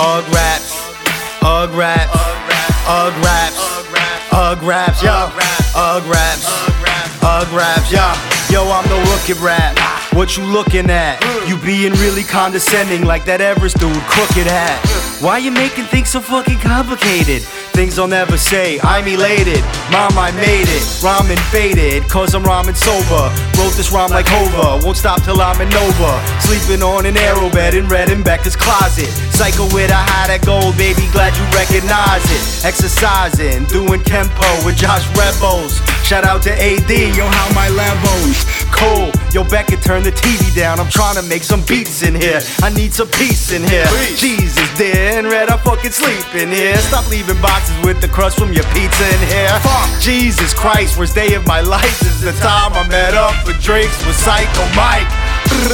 Ughh raps, Ughh raps, Ughh raps, Ughh raps, yo, Ughh raps, Ughh raps, yo. Yo, I'm the rookie rap. What you looking at? You being really condescending like that Everest dude, crooked hat. Why you making things so fucking complicated? Things I'll never say, I'm elated. Mom, I made it. Ramen faded, cause I'm ramen sober. Wrote this rhyme like Hova, won't stop till I'm in Nova. Sleeping on an arrow bed in Red and Becca's closet. Cycle with a high that gold, baby, glad you recognize it. Exercising, doing tempo with Josh Rebels. Shout out to AD, yo, how my Lambos. Cool, yo, Becca, turn the TV down. I'm trying to make some beats in here. I need some peace in here. Jesus, dear, and Red, I fucking sleep in here. Stop leaving boxes with the crust from your pizza in here. Fuck, Jesus Christ, worst day of my life is the time I met up for drinks with Psycho Mike.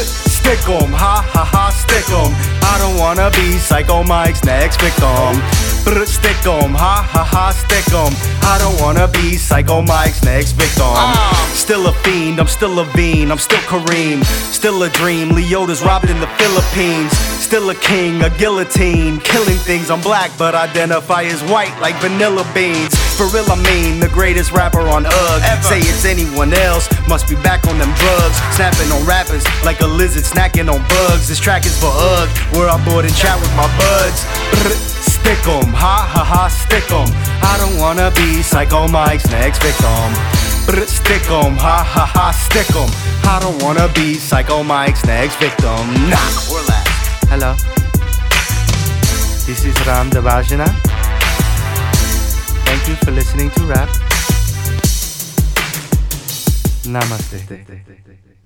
Stick 'em, ha ha ha, stick 'em. I don't wanna be Psycho Mike's next victim. Stick 'em, ha ha ha, stick 'em. I don't wanna be Psycho Mike's next victim. Uh. Still a fiend, I'm still a bean, I'm still Kareem. Still a dream, Leota's robbed in the Philippines. Still a king, a guillotine. Killing things, I'm black, but identify as white like vanilla beans. For real, I mean, the greatest rapper on Ughh. Say it's anyone else, must be back on them drugs. Snapping on rappers like a lizard snacking on bugs. This track is for Ughh, where I board and chat with my buds. Stick 'em, ha ha ha, stick 'em. I don't wanna be Psycho Mike's next victim. Stick 'em, ha ha ha, stick 'em. I don't wanna be Psycho Mike's next victim. Nah, or last. Hello. This is Ram Devajana. Thank you for listening to rap. Namaste.